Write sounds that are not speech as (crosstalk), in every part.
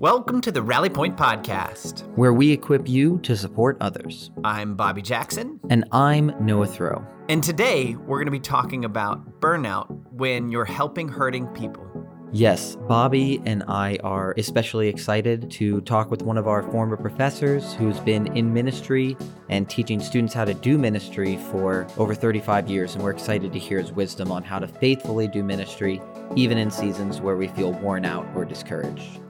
Welcome to the Rally Point Podcast, where we equip you to support others. I'm Bobby Jackson. And I'm Noah Throw. And today we're going to be talking about burnout when you're helping hurting people. Yes, Bobby and I are especially excited to talk with one of our former professors who's been in ministry and teaching students how to do ministry for over 35 years. And we're excited to hear his wisdom on how to faithfully do ministry, even in seasons where we feel worn out or discouraged.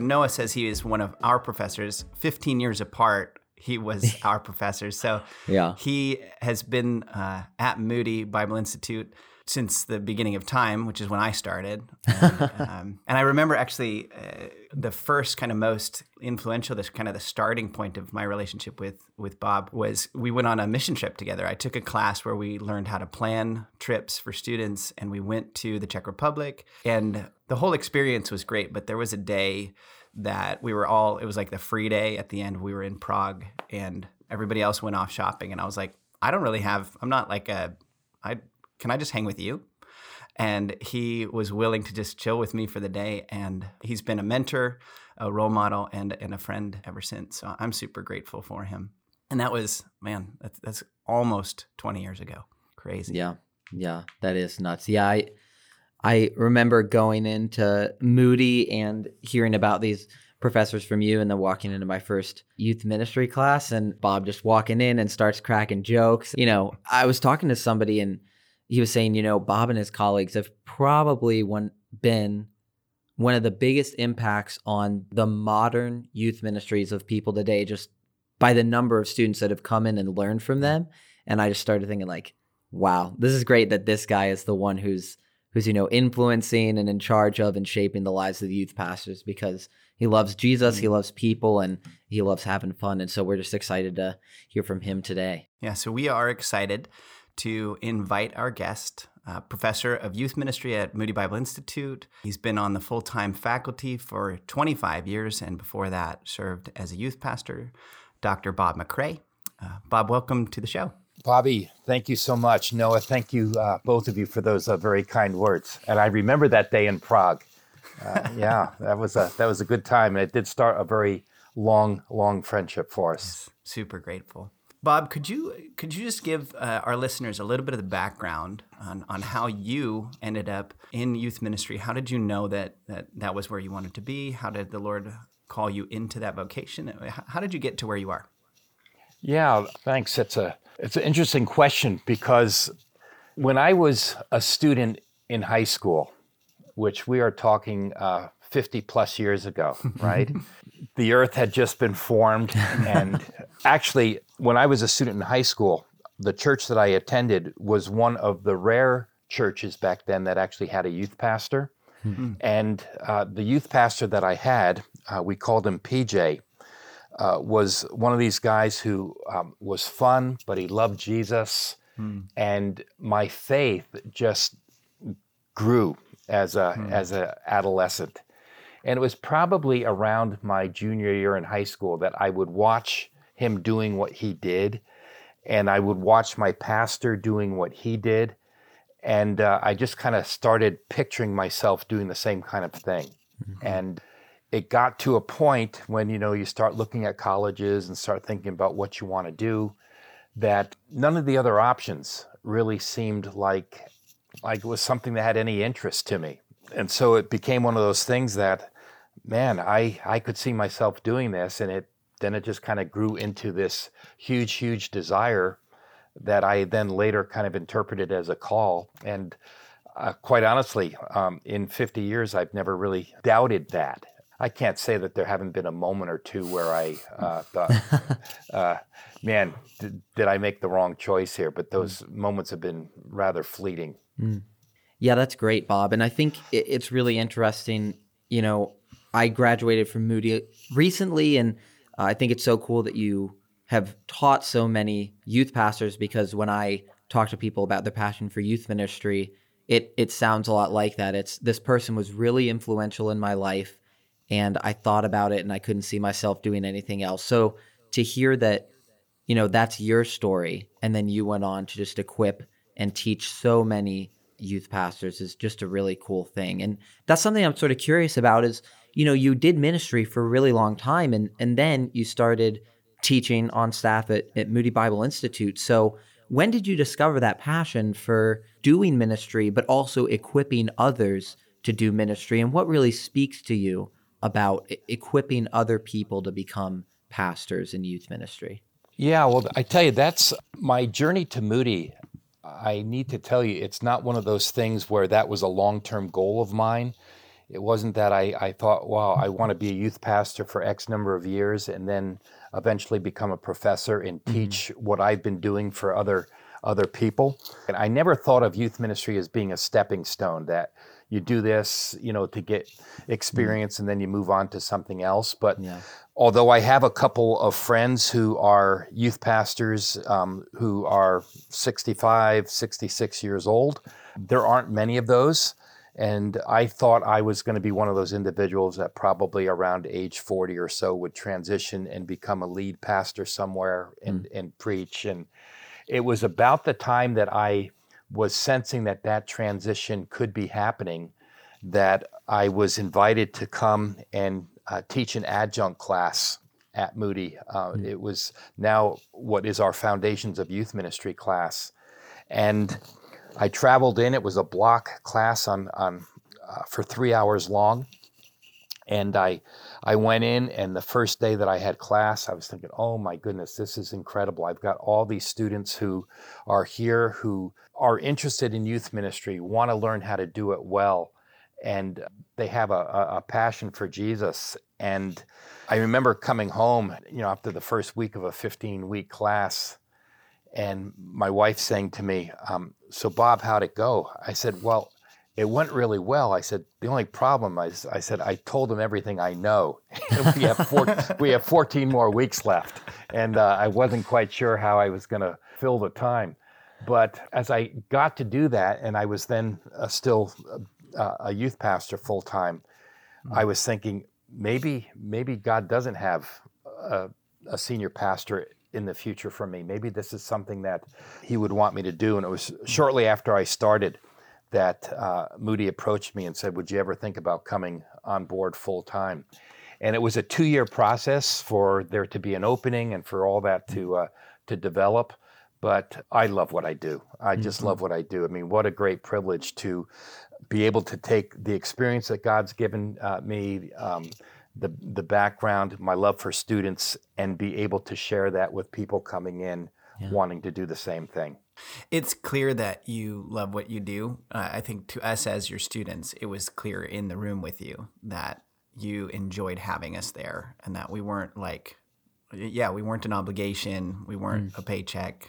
When Noah says he is one of our professors, 15 years apart, he was (laughs) our professor. So yeah. he has been uh, at Moody Bible Institute since the beginning of time, which is when I started. And, (laughs) um, and I remember actually uh, the first kind of most influential, this kind of the starting point of my relationship with with Bob was we went on a mission trip together. I took a class where we learned how to plan trips for students, and we went to the Czech Republic. And the whole experience was great, but there was a day that we were all it was like the free day at the end we were in prague and everybody else went off shopping and i was like i don't really have i'm not like a i can i just hang with you? And he was willing to just chill with me for the day and he's been a mentor a role model and, and a friend ever since. So i'm super grateful for him. And that was man that's, that's almost 20 years ago. Crazy. Yeah. Yeah that is nuts. Yeah i I remember going into Moody and hearing about these professors from you and then walking into my first youth ministry class and Bob just walking in and starts cracking jokes. You know, I was talking to somebody and he was saying, you know, Bob and his colleagues have probably one, been one of the biggest impacts on the modern youth ministries of people today, just by the number of students that have come in and learned from them. And I just started thinking, like, wow, this is great that this guy is the one who's who's you know influencing and in charge of and shaping the lives of the youth pastors because he loves Jesus, he mm. loves people, and he loves having fun. And so we're just excited to hear from him today. Yeah, so we are excited to invite our guest, uh, professor of youth ministry at Moody Bible Institute. He's been on the full time faculty for 25 years, and before that, served as a youth pastor, Dr. Bob Macrae. Uh, Bob, welcome to the show. Bobby, thank you so much. Noah, thank you, uh, both of you, for those uh, very kind words. And I remember that day in Prague. Uh, (laughs) yeah, that was a that was a good time, and it did start a very long, long friendship for us. Yes, super grateful. Bob, could you could you just give uh, our listeners a little bit of the background on, on how you ended up in youth ministry? How did you know that, that that was where you wanted to be? How did the Lord call you into that vocation? How did you get to where you are? Yeah, thanks. It's a it's an interesting question because when I was a student in high school, which we are talking uh, 50 plus years ago, right? (laughs) the earth had just been formed. And (laughs) actually, when I was a student in high school, the church that I attended was one of the rare churches back then that actually had a youth pastor. Mm-hmm. And uh, the youth pastor that I had, uh, we called him PJ uh, was one of these guys who um, was fun, but he loved Jesus. Hmm. And my faith just grew as a hmm. as an adolescent. And it was probably around my junior year in high school that I would watch him doing what he did, and I would watch my pastor doing what he did, and uh, I just kind of started picturing myself doing the same kind of thing. Mm-hmm. And it got to a point when you know you start looking at colleges and start thinking about what you want to do that none of the other options really seemed like like it was something that had any interest to me and so it became one of those things that man i i could see myself doing this and it then it just kind of grew into this huge huge desire that i then later kind of interpreted as a call and uh, quite honestly um, in 50 years i've never really doubted that I can't say that there haven't been a moment or two where I uh, thought, (laughs) uh, man, did, did, I make the wrong choice here? But those mm. moments have been rather fleeting. Mm. Yeah, that's great, Bob. And I think it's really interesting. You know, I graduated from Moody recently, and uh, I think it's so cool that you have taught so many youth pastors because when I talk to people about their passion for youth ministry, it it sounds a lot like that. It's this person was really influential in my life and I thought about it and I couldn't see myself doing anything else. So to hear that, you know, that's your story. And then you went on to just equip and teach so many youth pastors is just a really cool thing. And that's something I'm sort of curious about is, you know, you did ministry for a really long time and and then you started teaching on staff at, at Moody Bible Institute. So when did you discover that passion for doing ministry, but also equipping others to do ministry? And what really speaks to you about equipping other people to become pastors in youth ministry? Yeah, well, I tell you, that's my journey to Moody. I need to tell you, it's not one of those things where that was a long term goal of mine. It wasn't that I, I thought, wow, I want to be a youth pastor for X number of years and then eventually become a professor and mm-hmm. teach mm-hmm. what I've been doing for other other people. And I never thought of youth ministry as being a stepping stone that you do this, you know, to get mm-hmm. experience mm-hmm. and then you move on to something else. But yeah although I have a couple of friends who are youth pastors um, who are 65, 66 years old, there aren't many of those. And I thought I was going to be one of those individuals that probably around age 40 or so would transition and become a lead pastor somewhere and, mm. and preach. And it was about the time that I was sensing that that transition could be happening that I was invited to come and uh, teach an adjunct class at Moody. Uh, mm. It was now what is our Foundations of Youth Ministry class. And I traveled in, it was a block class on, on, uh, for three hours long. And I, I went in, and the first day that I had class, I was thinking, oh my goodness, this is incredible. I've got all these students who are here who are interested in youth ministry, want to learn how to do it well and they have a, a, passion for Jesus. And I remember coming home, you know, after the first week of a 15 week class, and my wife saying to me, um, So, Bob, how'd it go? I said, Well, it went really well. I said, The only problem is, I said, I told them everything I know. (laughs) we, have four, we have 14 more weeks left. And uh, I wasn't quite sure how I was going to fill the time. But as I got to do that, and I was then uh, still uh, a youth pastor full time, mm-hmm. I was thinking maybe maybe God doesn't have a, a, senior pastor in the future for me. Maybe this is something that He would want me to do. And it was shortly after I started that uh, Moody approached me and said, "Would you ever think about coming on board full time?" And it was a two-year process for there to be an opening and for all that to uh, to develop but I love what I do. I just mm-hmm. love what I do. I mean, what a great privilege to be able to take the experience that God's given uh, me, um, the the background, my love for students, and be able to share that with people coming in yeah. wanting to do the same thing. It's clear that you love what you do. Uh, I think to us as your students, it was clear in the room with you that you enjoyed having us there, and that we weren't like, yeah, we weren't an obligation, we weren't mm. a paycheck.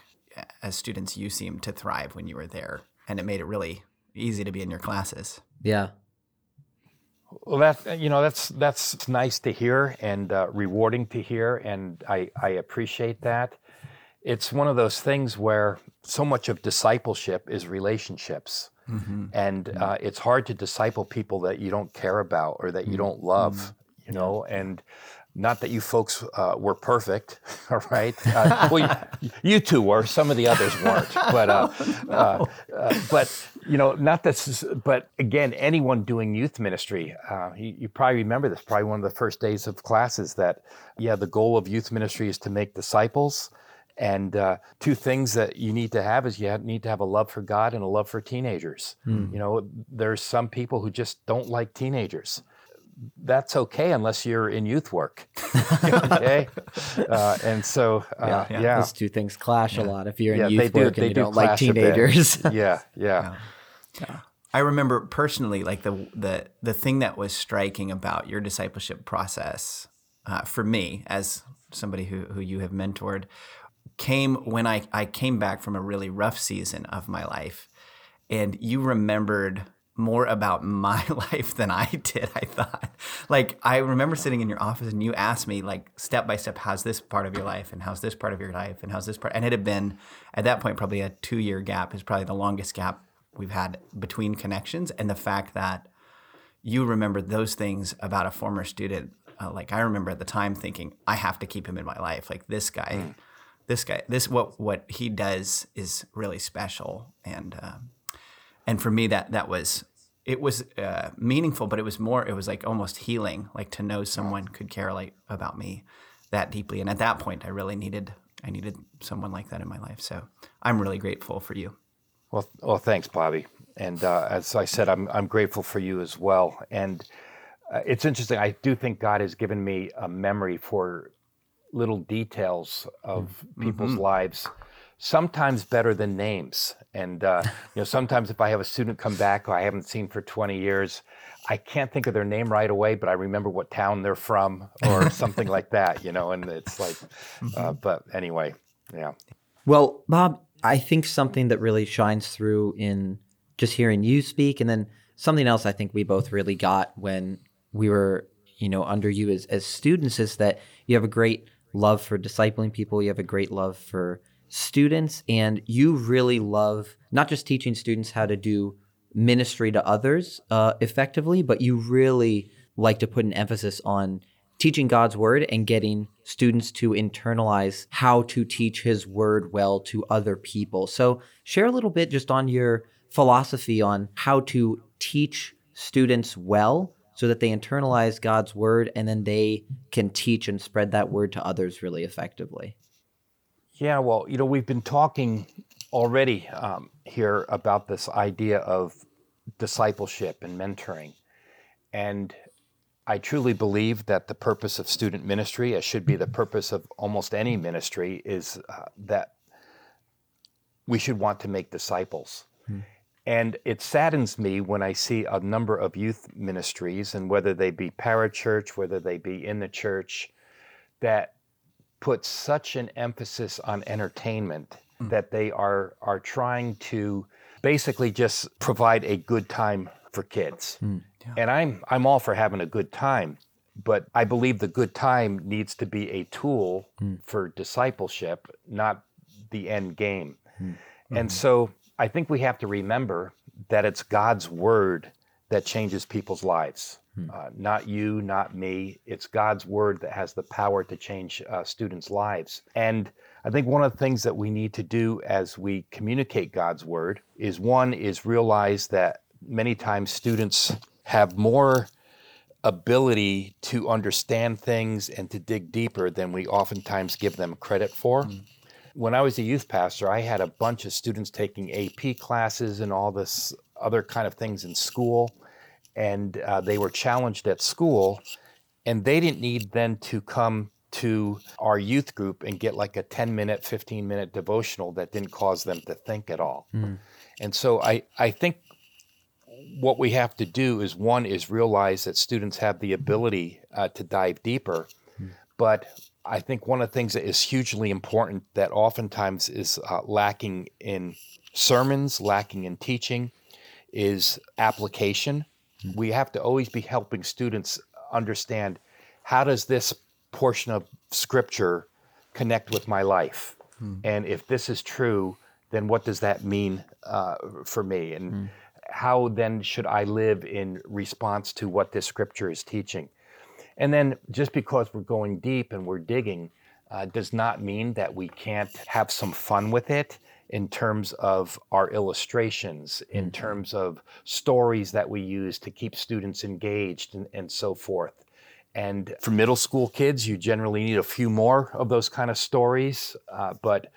As students, you seemed to thrive when you were there, and it made it really easy to be in your classes. Yeah. Well, that you know that's that's nice to hear and uh, rewarding to hear, and I I appreciate that. It's one of those things where so much of discipleship is relationships, mm-hmm. and mm-hmm. uh, it's hard to disciple people that you don't care about or that you mm-hmm. don't love. Mm-hmm. You know, and not that you folks uh, were perfect, (laughs) all right? Uh, (laughs) well, you, you, two were. Some of the others weren't, but uh, (laughs) no. Uh, uh, but you know, not this. But again, anyone doing youth ministry, uh, you, you, probably remember this. Probably one of the first days of classes that, yeah, the goal of youth ministry is to make disciples. And two things that you need to have is you need to have a love for God and a love for teenagers. Mm. You know, there's some people who just don't like teenagers that's okay unless you're in youth work. (laughs) okay, uh, and so uh, yeah, yeah. yeah, those two things clash yeah. a lot. If you're in youth work and you do not like teenagers, (laughs) (laughs) yeah, yeah, yeah. I remember personally, like the the the thing that was striking about your discipleship process uh, for me, as somebody who who you have mentored, came when I I came back from a really rough season of my life, and you remembered more about my (laughs) life than I did, I thought. Like, I remember sitting in your office and you asked me, like, step by step, how's this part of your life? And how's this part of your life? And how's this part? And it had been, at that point, probably a two year gap is probably the longest gap we've had between connections. And the fact that you remember those things about a former student, uh, like, I remember at the time thinking, I have to keep him in my life. Like, this guy. Mm this guy, this what what he does is really special, and um, and for me that that was it was uh, meaningful, but it was more it was like almost healing, like to know someone could care like about me that deeply, and at that point, I really needed I needed someone like that in my life. So I'm really grateful for you. Well, well, thanks, Bobby. And uh, as I said, I'm I'm grateful for you as well. And uh, it's interesting. I do think God has given me a memory for little details of mm-hmm. people's lives, sometimes better than names. And uh, you know, sometimes if I have a student come back who I haven't seen for 20 years, I can't think of their name right away, but I remember what town they're from or (laughs) something like that. You know, and it's like, uh, mm-hmm. but anyway, yeah. Well, Bob, I think something that really shines through in just hearing you speak, and then something else I think we both really got when we were, you know, under you as, as students is that you have a great love for discipling people. You have a great love for students, and you really love not just teaching students how to do ministry to others uh, effectively, but you really like to put an emphasis on teaching God's word and getting students to internalize how to teach his word well to other people. So, share a little bit just on your philosophy on how to teach students well so that they internalize God's word and then they can teach and spread that word to others really effectively. Yeah, well, you know, we've been talking already um, here about this idea of discipleship and mentoring. And I truly believe that the purpose of student ministry, as should be the purpose of almost any ministry, is uh, that we should want to make disciples. Hmm. And it saddens me when I see a number of youth ministries, and whether they be parachurch, whether they be in the church, that put such an emphasis on entertainment mm. that they are are trying to basically just provide a good time for kids. Mm, yeah. And I'm I'm all for having a good time, but I believe the good time needs to be a tool mm. for discipleship, not the end game. Mm. And mm-hmm. so I think we have to remember that it's God's word that changes people's lives. Hmm. Uh, not you, not me. It's God's word that has the power to change uh, students' lives. And I think one of the things that we need to do as we communicate God's word is one is realize that many times students have more ability to understand things and to dig deeper than we oftentimes give them credit for. Hmm. When I was a youth pastor, I had a bunch of students taking AP classes and all this other kind of things in school, and uh, they were challenged at school, and they didn't need then to come to our youth group and get like a 10 minute, 15 minute devotional that didn't cause them to think at all. Mm. And so I, I think what we have to do is one is realize that students have the ability uh, to dive deeper, mm. but I think one of the things that is hugely important that oftentimes is uh, lacking in sermons, lacking in teaching, is application. Mm-hmm. We have to always be helping students understand how does this portion of scripture connect with my life, mm-hmm. and if this is true, then what does that mean uh, for me, and mm-hmm. how then should I live in response to what this scripture is teaching? And then just because we're going deep and we're digging uh, does not mean that we can't have some fun with it in terms of our illustrations, in mm-hmm. terms of stories that we use to keep students engaged and, and so forth. And for middle school kids, you generally need a few more of those kind of stories. Uh, but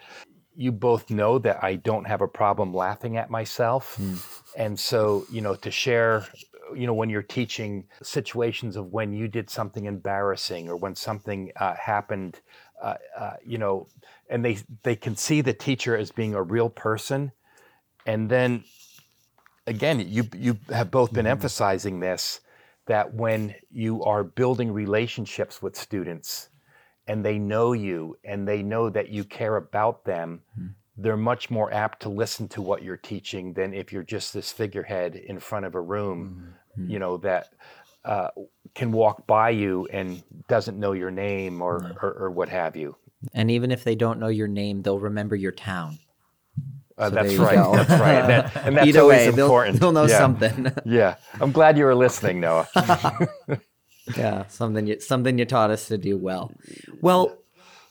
you both know that I don't have a problem laughing at myself. Mm. And so, you know, to share you know when you're teaching situations of when you did something embarrassing or when something uh, happened uh, uh, you know and they they can see the teacher as being a real person and then again you you have both been mm-hmm. emphasizing this that when you are building relationships with students and they know you and they know that you care about them mm-hmm they're much more apt to listen to what you're teaching than if you're just this figurehead in front of a room, mm-hmm. you know, that uh, can walk by you and doesn't know your name or, mm-hmm. or, or, what have you. And even if they don't know your name, they'll remember your town. Uh, so that's, right, that's right. That, (laughs) and that's Either always way, important. They'll, they'll know yeah. something. (laughs) yeah. I'm glad you were listening, Noah. (laughs) yeah, something you, something you taught us to do well. Well,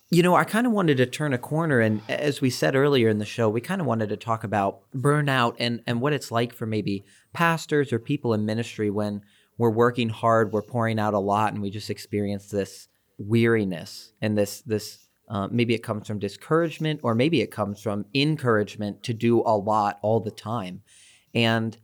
You know, I kind of wanted to turn a corner, and as we said earlier in the show, we kind of wanted to talk about burnout and and what it's like for maybe pastors or people in ministry when we're working hard, we're pouring out a lot, and we just experience this weariness and this this uh, maybe it comes from discouragement or maybe it comes from encouragement to do a lot all the time. And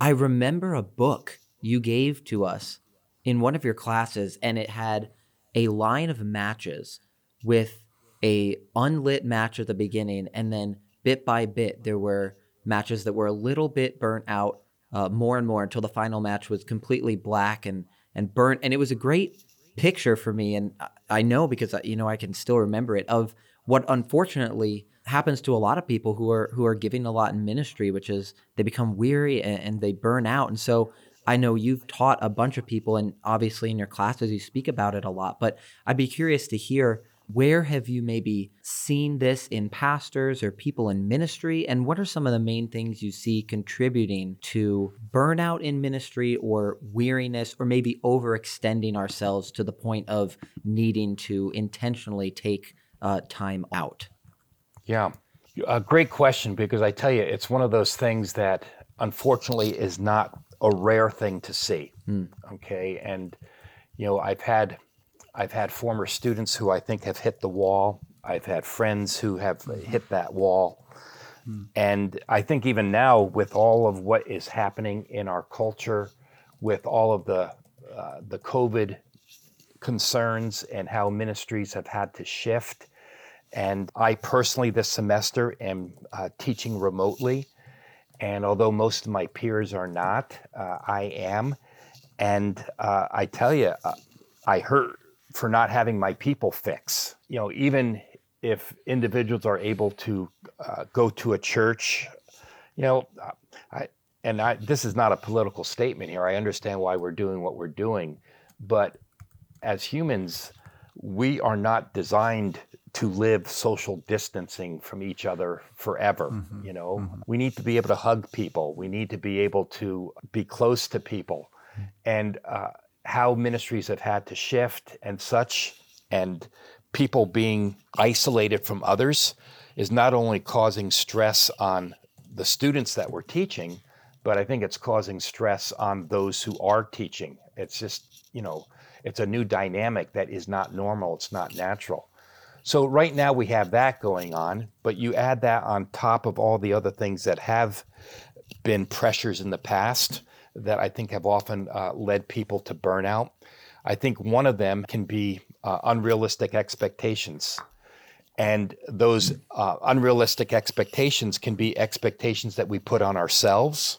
I remember a book you gave to us in one of your classes, and it had a line of matches with a unlit match at the beginning, and then bit by bit there were matches that were a little bit burnt out uh, more and more until the final match was completely black and and burnt. And it was a great picture for me, and I know because uh, you know I can still remember it of what unfortunately happens to a lot of people who are who are giving a lot in ministry, which is they become weary and, and they burn out. And so I know you've taught a bunch of people, and obviously in your classes you speak about it a lot. But I'd be curious to hear where have you maybe seen this in pastors or people in ministry? And what are some of the main things you see contributing to burnout in ministry or weariness or maybe overextending ourselves to the point of needing to intentionally take uh, time out? Yeah, a great question because I tell you, it's one of those things that unfortunately is not a rare thing to see. Mm. Okay. And, you know, I've had I've had former students who I think have hit the wall. I've had friends who have hit that wall. Hmm. And I think even now, with all of what is happening in our culture, with all of the uh, the COVID concerns and how ministries have had to shift, and I personally this semester am uh, teaching remotely, and although most of my peers are not, uh, I am, and uh, I tell you, uh, I heard for not having my people fix. You know, even if individuals are able to uh, go to a church, you know, I, and I, this is not a political statement here. I understand why we're doing what we're doing, but as humans, we are not designed to live social distancing from each other forever. Mm-hmm. You know, mm-hmm. we need to be able to hug people. We need to be able to be close to people, and uh, how ministries have had to shift and such, and people being isolated from others is not only causing stress on the students that we're teaching, but I think it's causing stress on those who are teaching. It's just, you know, it's a new dynamic that is not normal, it's not natural. So, right now we have that going on, but you add that on top of all the other things that have been pressures in the past that I think have often uh, led people to burnout. I think one of them can be uh, unrealistic expectations. And those uh, unrealistic expectations can be expectations that we put on ourselves,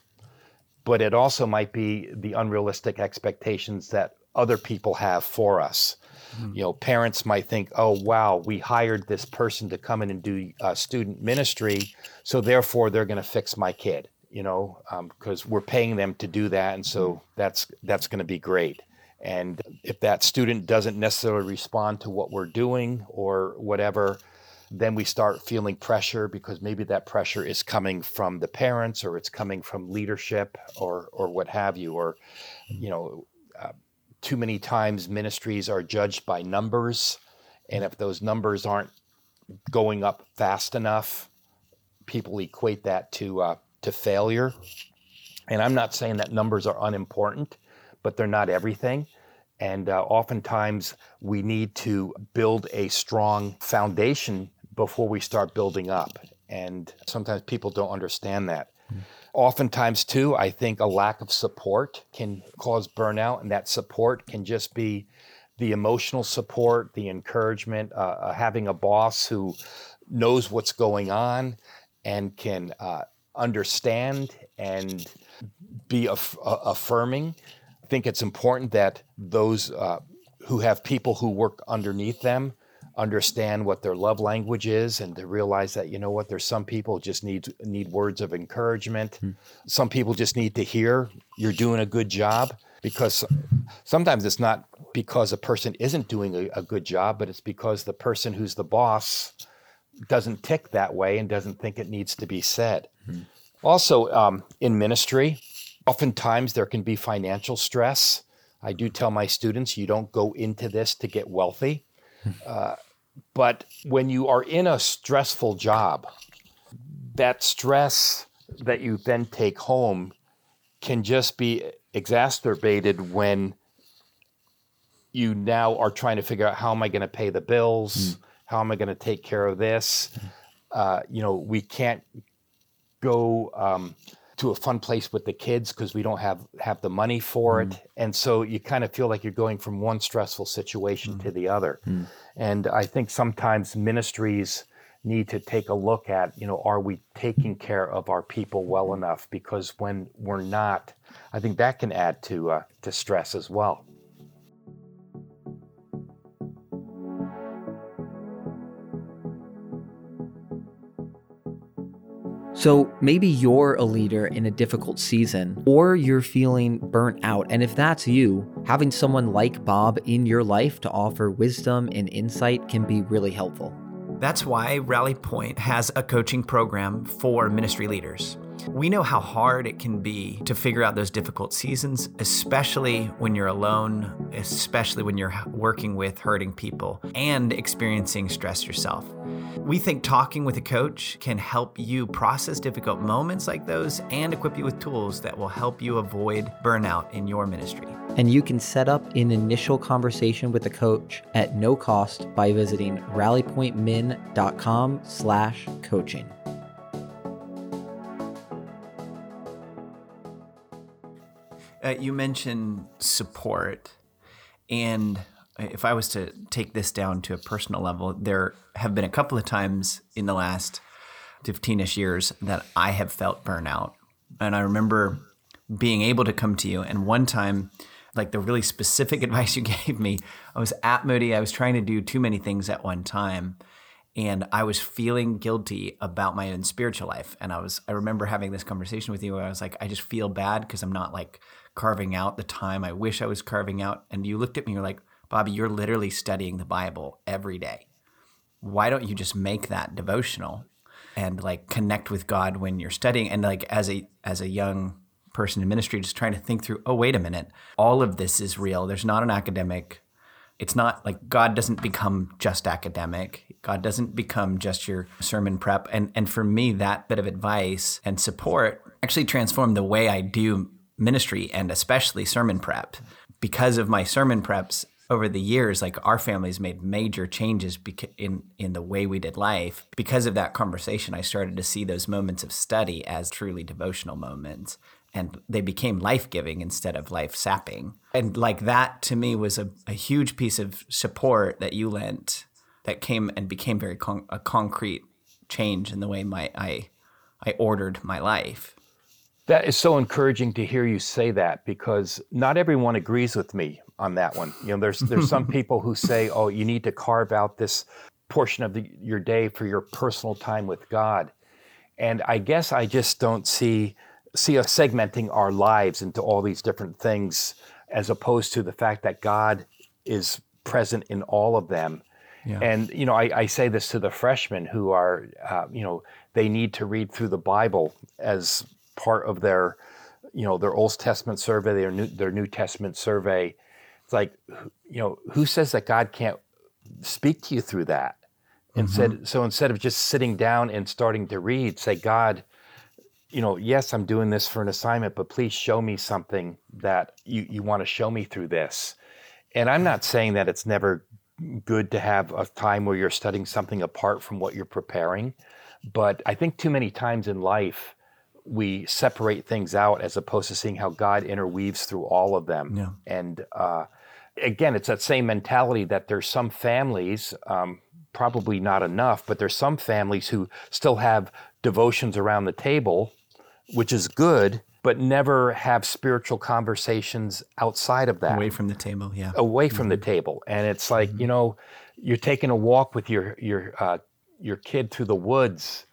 but it also might be the unrealistic expectations that other people have for us. Mm-hmm. You know, parents might think, oh, wow, we hired this person to come in and do uh, student ministry, so therefore they're going to fix my kid you know, because um, we're paying them to do that, and so mm-hmm. that's that's going to be great. And if that student doesn't necessarily respond to what we're doing or whatever, then we start feeling pressure because maybe that pressure is coming from the parents or it's coming from leadership or or what have you. Or, you know, uh, too many times ministries are judged by numbers, and if those numbers aren't going up fast enough, people equate that to uh, to failure. And I'm not saying that numbers are unimportant, but they're not everything. And uh, oftentimes we need to build a strong foundation before we start building up. And sometimes people don't understand that. Mm. Oftentimes, too, I think a lack of support can cause burnout, and that support can just be the emotional support, the encouragement, uh, uh having a boss who knows what's going on and can uh, understand and be aff- affirming. I think it's important that those uh, who have people who work underneath them understand what their love language is and to realize that you know what there's some people just need need words of encouragement hmm. some people just need to hear you're doing a good job because sometimes it's not because a person isn't doing a, a good job but it's because the person who's the boss doesn't tick that way and doesn't think it needs to be said. Mm-hmm. Also, um, in ministry, oftentimes there can be financial stress. I do tell my students, you don't go into this to get wealthy. Hmm. Uh, but when you are in a stressful job, that stress that you then take home can just be exacerbated when you now are trying to figure out how am I going to pay the bills? Mm. How am I going to take care of this? Uh, you know, we can't go um, to a fun place with the kids because we don't have have the money for mm. it, and so you kind of feel like you're going from one stressful situation mm. to the other. Mm. And I think sometimes ministries need to take a look at, you know, are we taking care of our people well enough? Because when we're not, I think that can add to uh, to stress as well. So maybe you're a leader in a difficult season, or you're feeling burnt out. And if that's you, having someone like Bob in your life to offer wisdom and insight can be really helpful. That's why Rally Point has a coaching program for ministry leaders. We know how hard it can be to figure out those difficult seasons, especially when you're alone, especially when you're working with hurting people and experiencing stress yourself. We think talking with a coach can help you process difficult moments like those and equip you with tools that will help you avoid burnout in your ministry. And you can set up an initial conversation with a coach at no cost by visiting rallypointmin.com slash coaching. Uh, you mentioned support, and if I was to take this down to a personal level, there have been a couple of times in the last 15 ish years that I have felt burnout. And I remember being able to come to you. And one time, like the really specific (laughs) advice you gave me, I was at Moody, I was trying to do too many things at one time. And I was feeling guilty about my own spiritual life. And I was, I remember having this conversation with you where I was like, I just feel bad because I'm not like carving out the time I wish I was carving out. And you looked at me, you're like, Bobby, you're literally studying the Bible every day. Why don't you just make that devotional and like connect with God when you're studying? And like as a as a young person in ministry, just trying to think through, oh, wait a minute, all of this is real. There's not an academic. It's not like God doesn't become just academic. God doesn't become just your sermon prep. And and for me, that bit of advice and support actually transformed the way I do ministry and especially sermon prep. Because of my sermon preps, over the years, like our family's made major changes in in the way we did life because of that conversation. I started to see those moments of study as truly devotional moments, and they became life giving instead of life sapping. And like that to me was a, a huge piece of support that you lent that came and became very con- a concrete change in the way my I I ordered my life. That is so encouraging to hear you say that because not everyone agrees with me on that one. You know, there's there's some (laughs) people who say, "Oh, you need to carve out this portion of the, your day for your personal time with God," and I guess I just don't see see us segmenting our lives into all these different things, as opposed to the fact that God is present in all of them. Yeah. And you know, I, I, say this to the freshmen who are, uh, you know, they need to read through the Bible as part of their, you know, their Old Testament survey, their New, their New Testament survey, it's like, you know, who says that God can't speak to you through that? Instead, mm-hmm. so instead of just sitting down and starting to read, say, God, you know, yes, I'm doing this for an assignment, but please show me something that you, you want to show me through this. And I'm not saying that it's never good to have a time where you're studying something apart from what you're preparing. But I think too many times in life, we separate things out as opposed to seeing how God interweaves through all of them. Yeah. And uh, again, it's that same mentality that there's some families, um, probably not enough, but there's some families who still have devotions around the table, which is good, but never have spiritual conversations outside of that. Away from the table, yeah. Away from mm-hmm. the table. And it's like, mm-hmm. you know, you're taking a walk with your your uh, your kid through the woods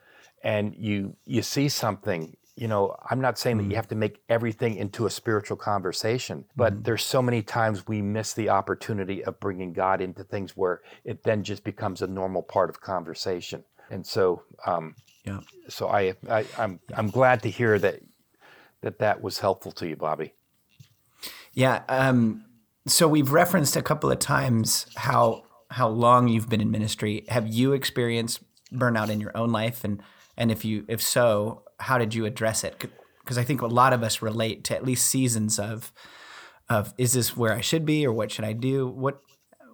and you you see something you know, I'm not saying that you mm. have to make everything into a spiritual conversation, but mm there's so many times we miss the opportunity of bringing God into things where it then just becomes a normal part of conversation. And so, um, yeah. So I, I, I'm, I'm glad to hear that that that was helpful to you, Bobby. Yeah. Um, so we've referenced a couple of times how how long you've been in ministry. Have you experienced burnout in your own life, and and if you if so, how did you address it? Because I think a lot of us relate to at least seasons of of is this where I should be or what should I do? What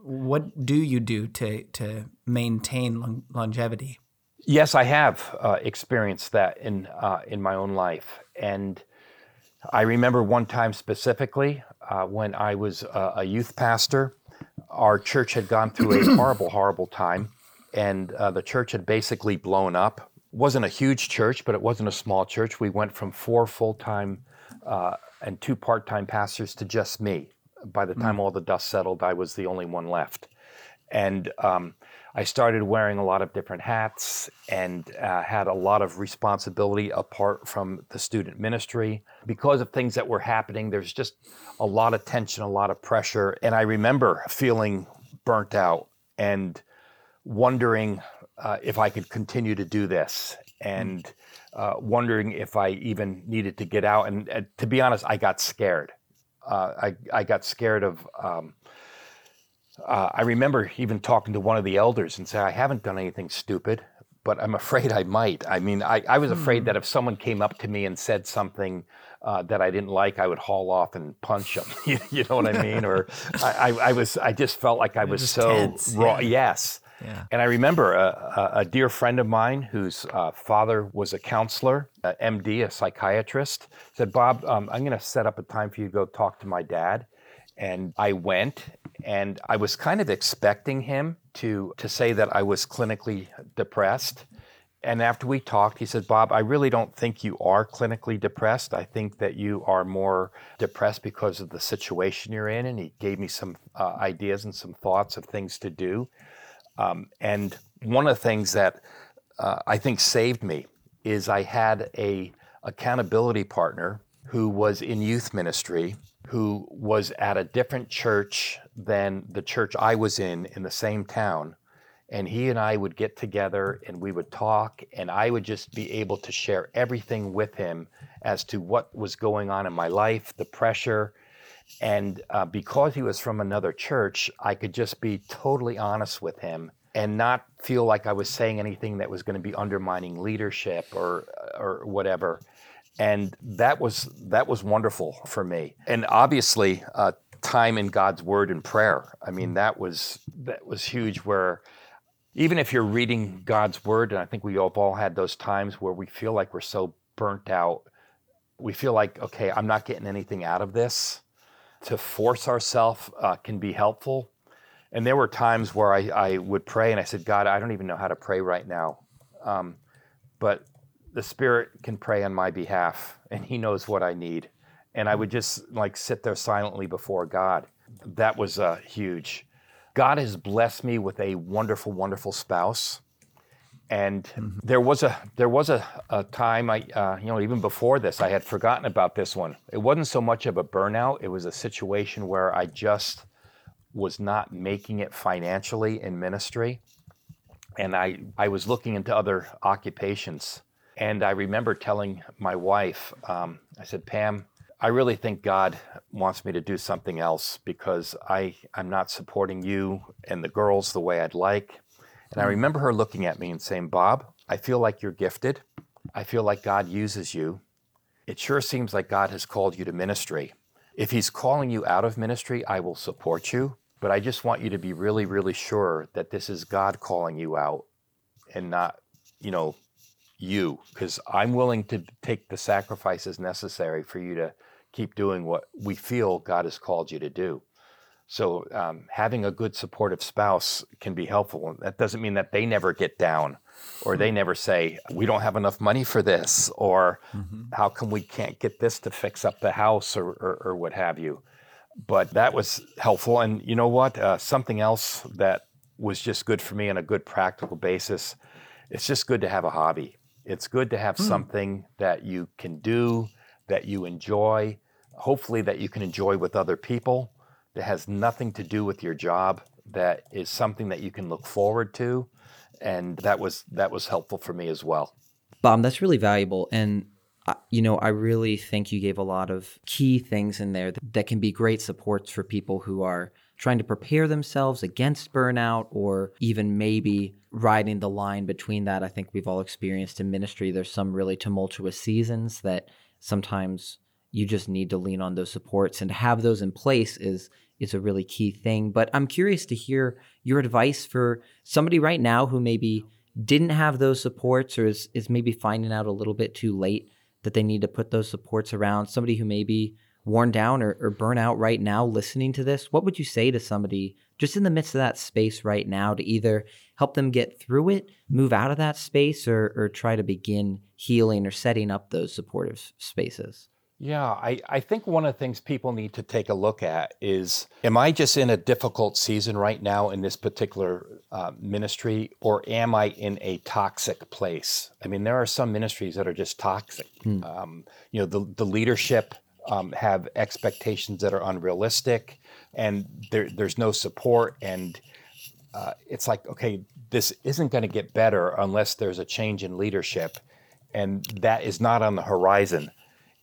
what do you do to to maintain long, longevity? Yes, I have uh, experienced that in uh, in my own life, and I remember one time specifically uh, when I was a youth pastor. Our church had gone through a (clears throat) horrible, horrible time, and uh, the church had basically blown up. It wasn't a huge church, but it wasn't a small church. We went from four full time uh, and two part time pastors to just me. By the time mm. all the dust settled, I was the only one left. And um, I started wearing a lot of different hats and uh, had a lot of responsibility apart from the student ministry. Because of things that were happening, there's just a lot of tension, a lot of pressure. And I remember feeling burnt out and wondering uh, if I could continue to do this and uh, wondering if I even needed to get out. And uh, to be honest, I got scared. Uh, I, I got scared of. Um, uh, I remember even talking to one of the elders and say, I haven't done anything stupid, but I'm afraid I might. I mean, I, I was afraid mm. that if someone came up to me and said something uh, that I didn't like, I would haul off and punch them. (laughs) you, you, know what I mean? Or (laughs) I, I, I, was, I just felt like I was so tense, raw. Yeah. Yes. Yeah. And I remember a, a, dear friend of mine whose uh, father was a counselor, a MD, a psychiatrist, said, Bob, um, I'm going to set up a time for you to go talk to my dad. And I went, and I was kind of expecting him to, to say that I was clinically depressed. And after we talked, he said, Bob, I really don't think you are clinically depressed. I think that you are more depressed because of the situation you're in. And he gave me some uh, ideas and some thoughts of things to do. Um, and one of the things that uh, I think saved me is I had a accountability partner who was in youth ministry who was at a different church than the church I was in in the same town. And he and I would get together and we would talk, and I would just be able to share everything with him as to what was going on in my life, the pressure. And uh, because he was from another church, I could just be totally honest with him and not feel like I was saying anything that was going to be undermining leadership or, or whatever and that was that was wonderful for me. And obviously, uh, time in God's Word and prayer. I mean, that was that was huge. Where even if you're reading God's Word, and I think we have all had those times where we feel like we're so burnt out, we feel like, okay, I'm not getting anything out of this. To force ourselves uh, can be helpful. And there were times where I, I would pray and I said, God, I don't even know how to pray right now. Um, but the Spirit can pray on my behalf, and He knows what I need. And I would just like sit there silently before God. That was uh, huge. God has blessed me with a wonderful, wonderful spouse. And mm-hmm. there was a there was a, a time I uh, you know even before this I had forgotten about this one. It wasn't so much of a burnout. It was a situation where I just was not making it financially in ministry, and I I was looking into other occupations and I remember telling my wife, um, I said, Pam, I really think God wants me to do something else because I, I'm not supporting you and the girls the way I'd like. And I remember her looking at me and saying, Bob, I feel like you're gifted. I feel like God uses you. It sure seems like God has called you to ministry. If He's calling you out of ministry, I will support you. But I just want you to be really, really sure that this is God calling you out and not, you know, you because I'm willing to take the sacrifices necessary for you to keep doing what we feel God has called you to do. So um, having a good supportive spouse can be helpful. That doesn't mean that they never get down or they never say, we don't have enough money for this or mm-hmm. how come we can't get this to fix up the house or, or, or what have you. But that was helpful. And you know what? Uh, something else that was just good for me on a good practical basis. It's just good to have a hobby. It's good to have mm. something that you can do, that you enjoy, hopefully, that you can enjoy with other people, that has nothing to do with your job, that is something that you can look forward to. And that was that was helpful for me as well. Bob, that's really valuable. And you know, I really think you gave a lot of key things in there that, that can be great supports for people who are trying to prepare themselves against burnout or even maybe riding the line between that. I think we've all experienced in ministry. There's some really tumultuous seasons that sometimes you just need to lean on those supports and to have those in place is is a really key thing. But I'm curious to hear your advice for somebody right now who maybe didn't have those supports or is, is maybe finding out a little bit too late that they need to put those supports around somebody who may be worn down or, or out right now listening to this what would you say to somebody just in the midst of that space right now to either help them get through it move out of that space or, or try to begin healing or setting up those supportive spaces yeah, I, I think one of the things people need to take a look at is Am I just in a difficult season right now in this particular uh, ministry, or am I in a toxic place? I mean, there are some ministries that are just toxic. Hmm. Um, you know, the, the leadership um, have expectations that are unrealistic, and there, there's no support. And uh, it's like, okay, this isn't going to get better unless there's a change in leadership. And that is not on the horizon.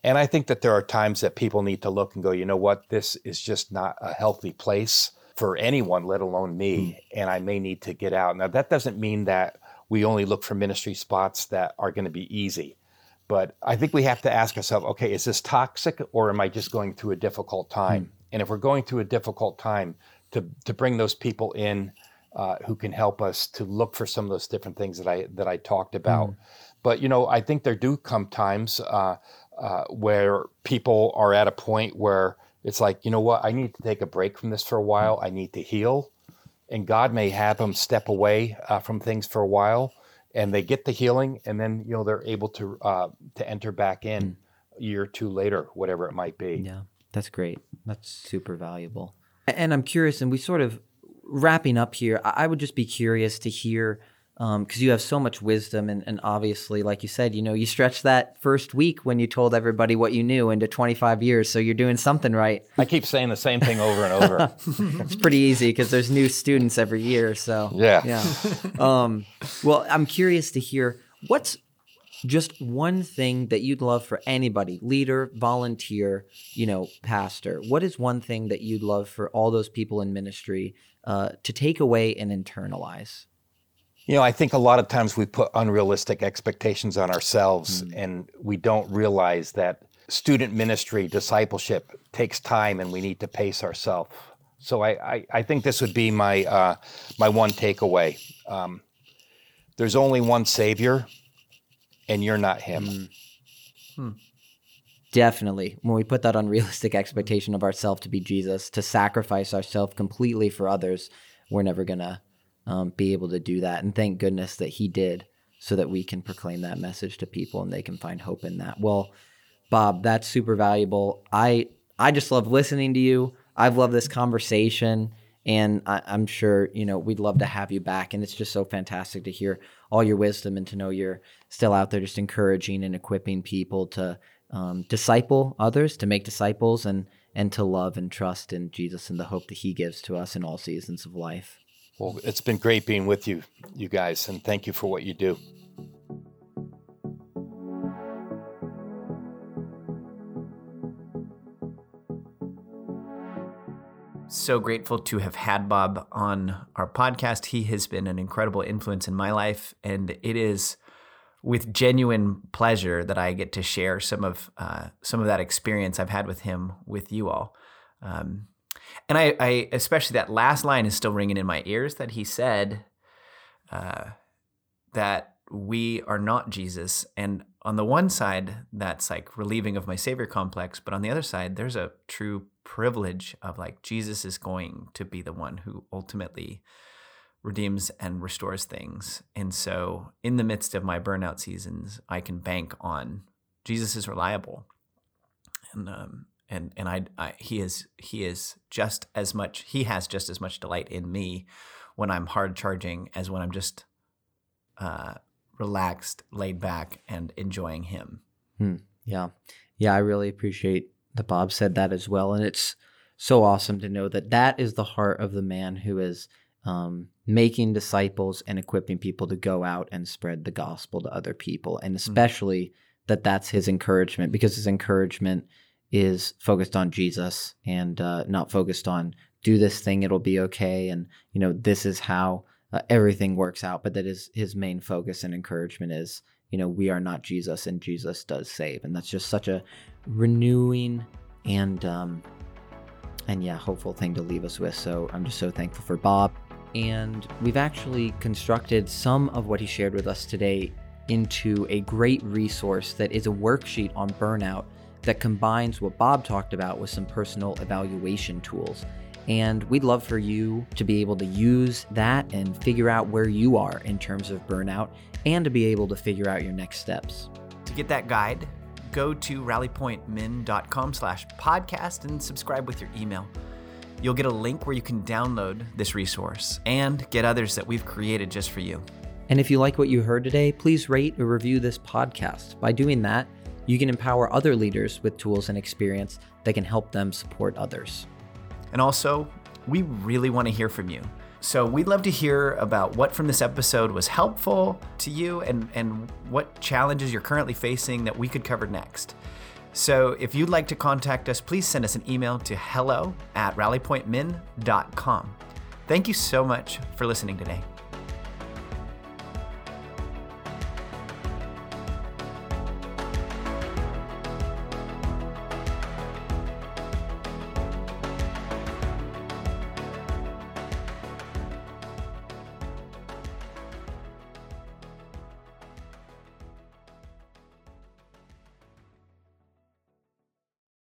And I think that there are times that people need to look and go, you know what, this is just not a healthy place for anyone, let alone me, mm. and I may need to get out. Now, that doesn't mean that we only look for ministry spots that are going to be easy. But I think we have to ask ourselves, okay, is this toxic or am I just going through a difficult time? Mm. And if we're going through a difficult time, to, to bring those people in uh, who can help us to look for some of those different things that I that I talked about. Mm. But you know, I think there do come times uh, uh, where people are at a point where it's like, you know what, I need to take a break from this for a while. I need to heal. And God may have them step away uh, from things for a while and they get the healing and then, you know, they're able to, uh, to enter back in mm. a year or two later, whatever it might be. Yeah, that's great. That's super valuable. And I'm curious, and we sort of wrapping up here, I would just be curious to hear because um, you have so much wisdom and, and obviously like you said you know you stretched that first week when you told everybody what you knew into 25 years so you're doing something right. I keep saying the same thing over and over. (laughs) It's pretty easy because there's new students every year so yeah. yeah. Um, well i'm curious to hear what's just one thing that you'd love for anybody leader volunteer you know pastor what is one thing that you'd love for all those people in ministry uh, to take away and internalize you know, I think a lot of times we put unrealistic expectations on ourselves mm. and we don't realize that student ministry, discipleship takes time and we need to pace ourselves. So I, I, I, think this would be my, uh, my one takeaway. Um, there's only one Savior, and you're not Him. Mm. Hmm. Definitely. When we put that unrealistic expectation of ourselves to be Jesus, to sacrifice ourselves completely for others, we're never going to um, be able to do that. And thank goodness that he did so that we can proclaim that message to people and they can find hope in that. Well, Bob, that's super valuable. I I just love listening to you. I've loved this conversation, and I, am sure you know we'd love to have you back. And it's just so fantastic to hear all your wisdom and to know you're still out there, just encouraging and equipping people to um, disciple others, to make disciples, and and to love and trust in Jesus and the hope that He gives to us in all seasons of life. Well, it's been great being with you, you guys, and thank you for what you do. So grateful to have had Bob on our podcast. He has been an incredible influence in my life, and it is with genuine pleasure that I get to share some of uh, some of that experience I've had with him with you all. Um, and I, I especially that last line is still ringing in my ears that he said uh, that we are not Jesus. And on the one side, that's like relieving of my savior complex, but on the other side, there's a true privilege of like Jesus is going to be the one who ultimately redeems and restores things. And so, in the midst of my burnout seasons, I can bank on Jesus is reliable. And um, and and I, I, he is he is just as much he has just as much delight in me when I'm hard charging as when I'm just uh, relaxed, laid back, and enjoying him. Hmm. Yeah, yeah, I really appreciate that Bob said that as well, and it's so awesome to know that that is the heart of the man who is um, making disciples and equipping people to go out and spread the gospel to other people, and hmm. especially mm-hmm. that that's his encouragement because his encouragement is focused on Jesus and uh, not focused on do this thing, it'll be okay. And, you know, this is how uh, everything works out. But that is his main focus and encouragement is, you know, we are not Jesus and Jesus does save. And that's just such a renewing and, um, and yeah, hopeful thing to leave us with. So I'm just so thankful for Bob. And we've actually constructed some of what he shared with us today into a great resource that is a worksheet on burnout that combines what Bob talked about with some personal evaluation tools. And we'd love for you to be able to use that and figure out where you are in terms of burnout and to be able to figure out your next steps. To get that guide, go to rallypointmin.com slash podcast and subscribe with your email. You'll get a link where you can download this resource and get others that we've created just for you. And if you like what you heard today, please rate or review this podcast. By doing that, you can empower other leaders with tools and experience that can help them support others. And also, we really want to hear from you. So we'd love to hear about what from this episode was helpful to you and, and what challenges you're currently facing that we could cover next. So if you'd like to contact us, please send us an email to hello at rallypointmin.com. Thank you so much for listening today.